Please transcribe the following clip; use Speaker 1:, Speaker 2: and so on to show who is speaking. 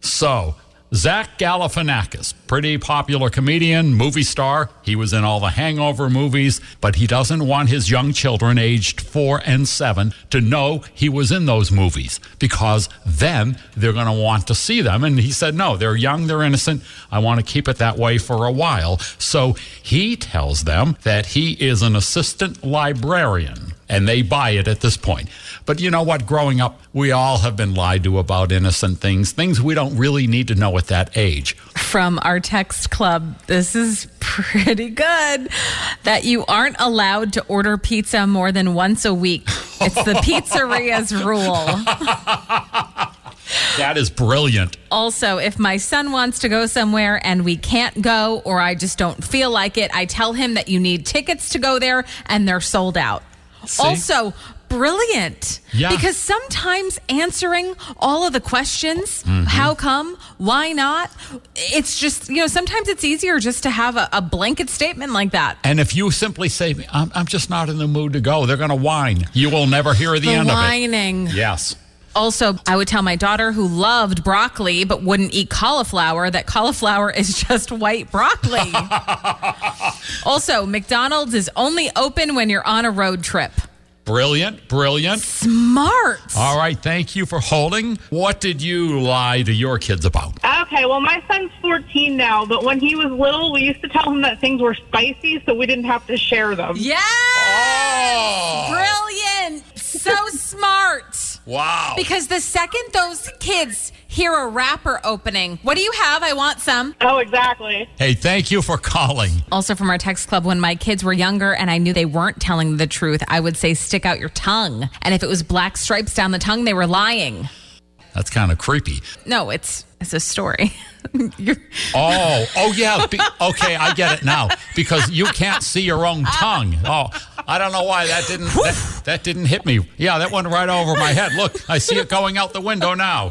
Speaker 1: So, Zach Galifianakis, pretty popular comedian, movie star. He was in all the Hangover movies, but he doesn't want his young children aged four and seven to know he was in those movies because then they're going to want to see them. And he said, no, they're young, they're innocent. I want to keep it that way for a while. So he tells them that he is an assistant librarian and they buy it at this point. But you know what? Growing up, we all have been lied to about innocent things, things we don't really need to know at that age.
Speaker 2: From our text club, this is pretty good that you aren't allowed to order pizza more than once a week. It's the pizzeria's rule.
Speaker 1: That is brilliant.
Speaker 2: Also, if my son wants to go somewhere and we can't go or I just don't feel like it, I tell him that you need tickets to go there and they're sold out.
Speaker 1: See?
Speaker 2: Also, brilliant.
Speaker 1: Yeah.
Speaker 2: Because sometimes answering all of the questions,
Speaker 1: Mm-hmm.
Speaker 2: how come, why not, it's just, you know, sometimes it's easier just to have a, a blanket statement like that.
Speaker 1: And if you simply say, I'm, I'm just not in the mood to go, they're going to whine. You will never hear the,
Speaker 2: The
Speaker 1: end
Speaker 2: whining.
Speaker 1: of it. Whining. Yes.
Speaker 2: Also, I would tell my daughter who loved broccoli but wouldn't eat cauliflower that cauliflower is just white broccoli. also, McDonald's is only open when you're on a road trip.
Speaker 1: Brilliant, brilliant.
Speaker 2: Smart.
Speaker 1: All right, thank you for holding. What did you lie to your kids about?
Speaker 3: Okay, well, my son's 14 now, but when he was little, we used to tell him that things were spicy so we didn't have to share them.
Speaker 2: Yeah.
Speaker 1: Oh,
Speaker 2: Brilliant. So smart.
Speaker 1: wow.
Speaker 2: Because the second those kids hear a wrapper opening, what do you have? I want some.
Speaker 3: Oh, exactly.
Speaker 1: Hey, thank you for calling.
Speaker 2: Also, from our text club, when my kids were younger and I knew they weren't telling the truth, I would say, stick out your tongue. And if it was black stripes down the tongue, they were lying.
Speaker 1: That's kind of creepy.
Speaker 2: No, it's it's a story.
Speaker 1: Oh, oh yeah. Be, okay, I get it now because you can't see your own tongue. Oh, I don't know why that didn't that, that didn't hit me. Yeah, that went right over my head. Look, I see it going out the window now.